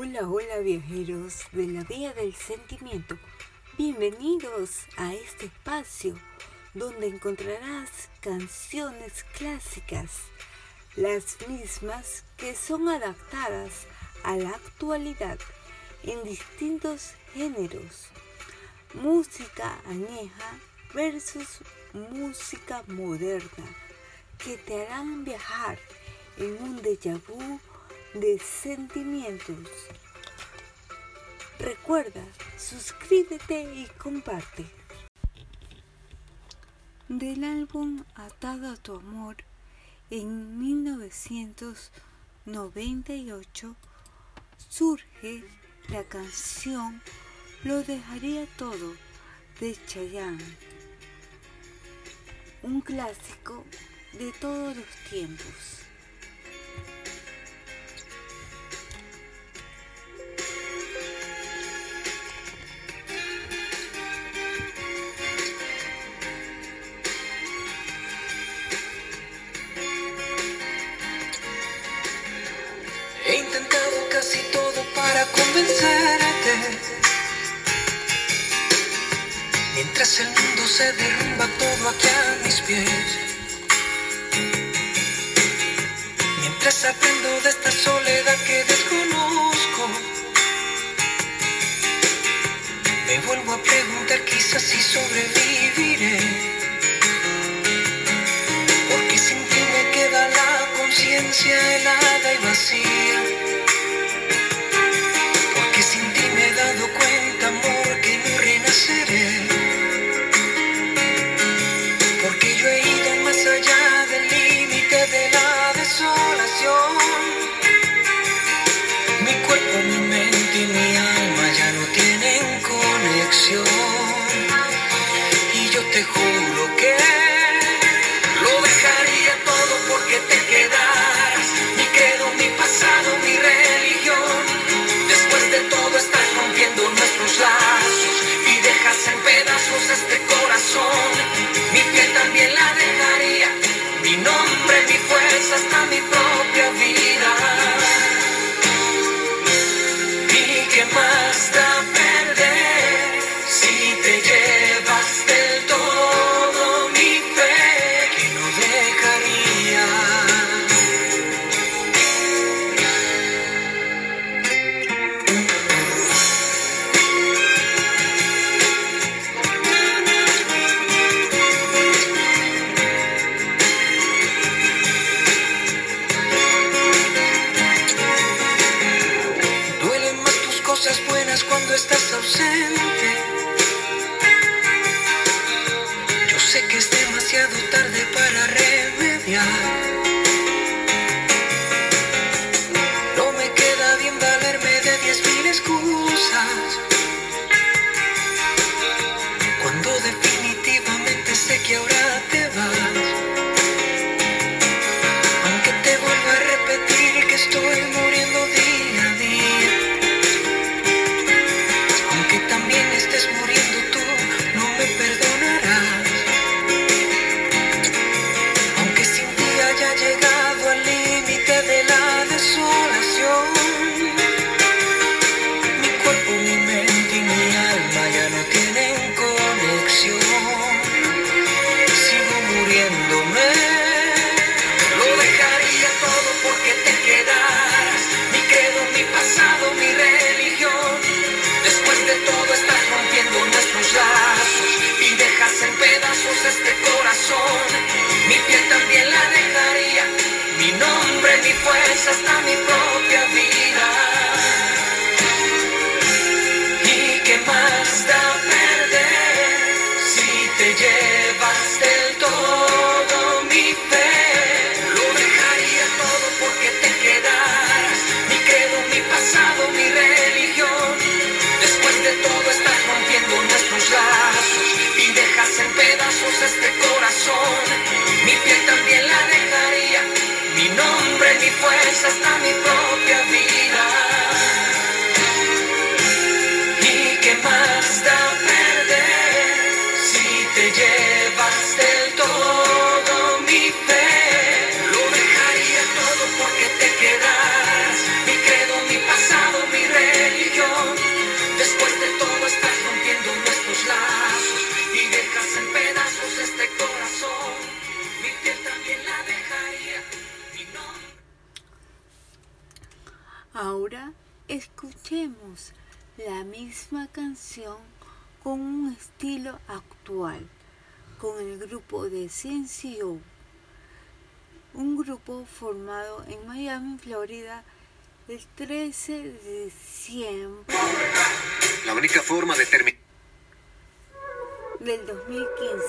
Hola, hola viajeros de la Vía del Sentimiento. Bienvenidos a este espacio donde encontrarás canciones clásicas, las mismas que son adaptadas a la actualidad en distintos géneros. Música añeja versus música moderna que te harán viajar en un déjà vu de sentimientos. Recuerda, suscríbete y comparte. Del álbum Atado a tu amor en 1998 surge la canción Lo dejaría todo de Chayanne, un clásico de todos los tiempos. Se derrumba todo aquí a mis pies. Mientras aprendo de esta soledad que desconozco. Me vuelvo a preguntar quizás si sobreviviré. Porque sin ti me queda la conciencia helada y vacía. Mi credo, mi estás ausente. Yo sé que es demasiado tarde. están pasado, mi Ahora escuchemos la misma canción con un estilo actual, con el grupo de CNCO, un grupo formado en Miami, Florida, el 13 de diciembre La única forma de terminar. del 2015.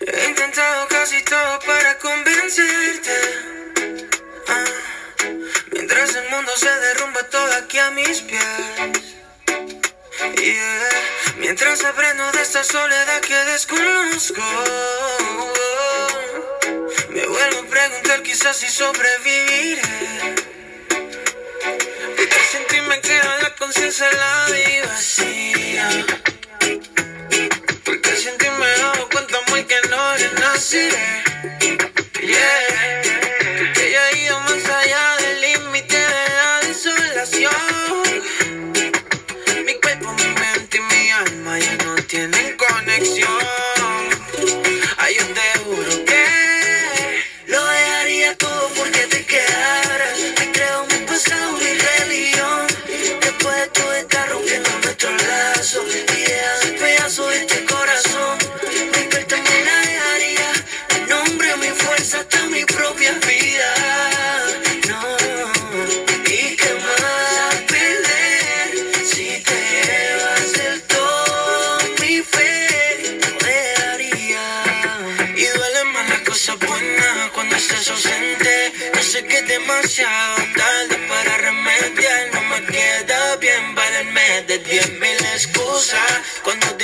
He intentado casi todo para convencerte. El mundo se derrumba todo aquí a mis pies. Yeah. Mientras aprendo de esta soledad que desconozco. Me vuelvo a preguntar quizás si sobreviviré. Porque sin ti me queda la conciencia helada y vacía. Porque sin ti me dado cuenta muy que no renaciré. Que es demasiado tarde para remediar. No me queda bien valerme de diez mil excusas. Cuando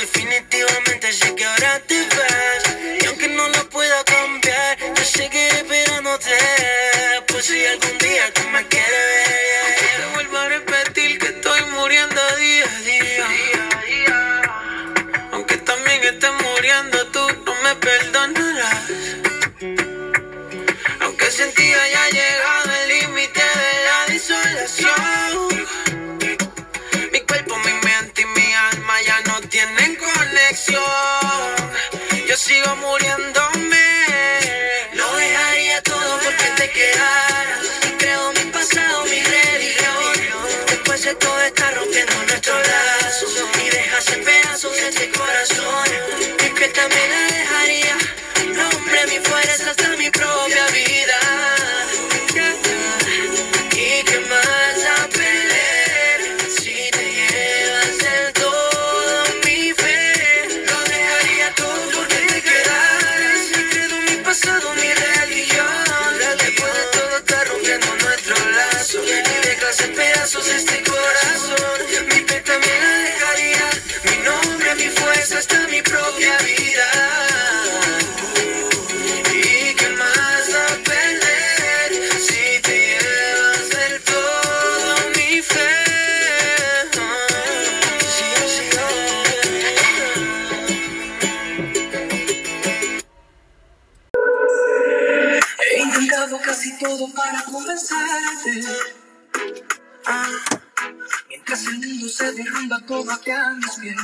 se derrumba todo aquí a mis pies.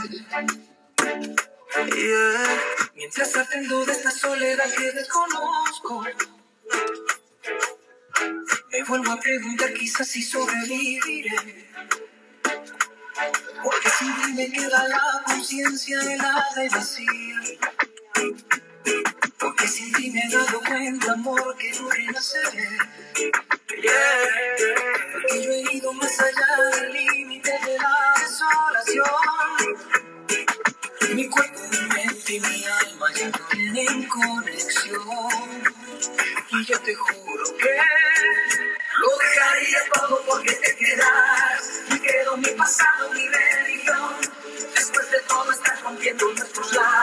Mientras aprendo de esta soledad que desconozco, me vuelvo a preguntar quizás si sobreviviré. Porque ti me queda la conciencia helada y vacía. Porque sin ti me he dado cuenta, amor, que no renaceré. Yeah. Porque yo he ido más allá Mi cuerpo, mi mente y mi alma ya no tienen conexión. Y yo te juro que lo dejaría todo porque te quedas. Me quedo mi pasado, mi religión. Después de todo estás rompiendo nuestros lazos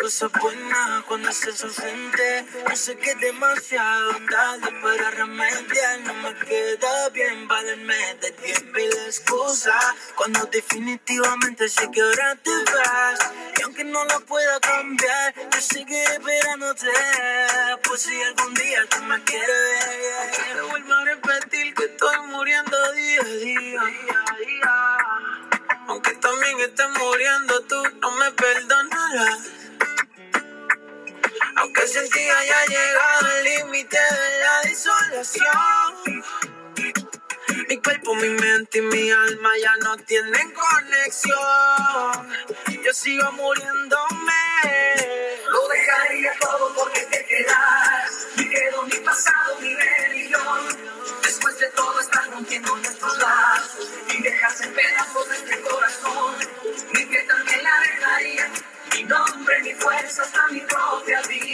cosas buenas cuando estás ausente. No sé que es demasiado tarde para remediar. No me queda bien valerme de diez mil excusas. Cuando definitivamente sé que ahora te vas. Y aunque no lo pueda cambiar, yo seguiré esperándote. por si algún día tú me quieres ver. Te vuelvo a repetir que estoy muriendo día a día. Aunque también estés muriendo tú, no me perdonarás sentía ya llegaba al límite de la desolación. Mi cuerpo, mi mente y mi alma ya no tienen conexión. Yo sigo muriéndome. Lo dejaría todo porque te quedas. Me quedo mi pasado, mi religión. Después de todo estás rompiendo nuestros lazos y dejas en pedazos nuestro corazón. Mi que también la dejaría. Mi nombre, mi fuerza, hasta mi propia vida.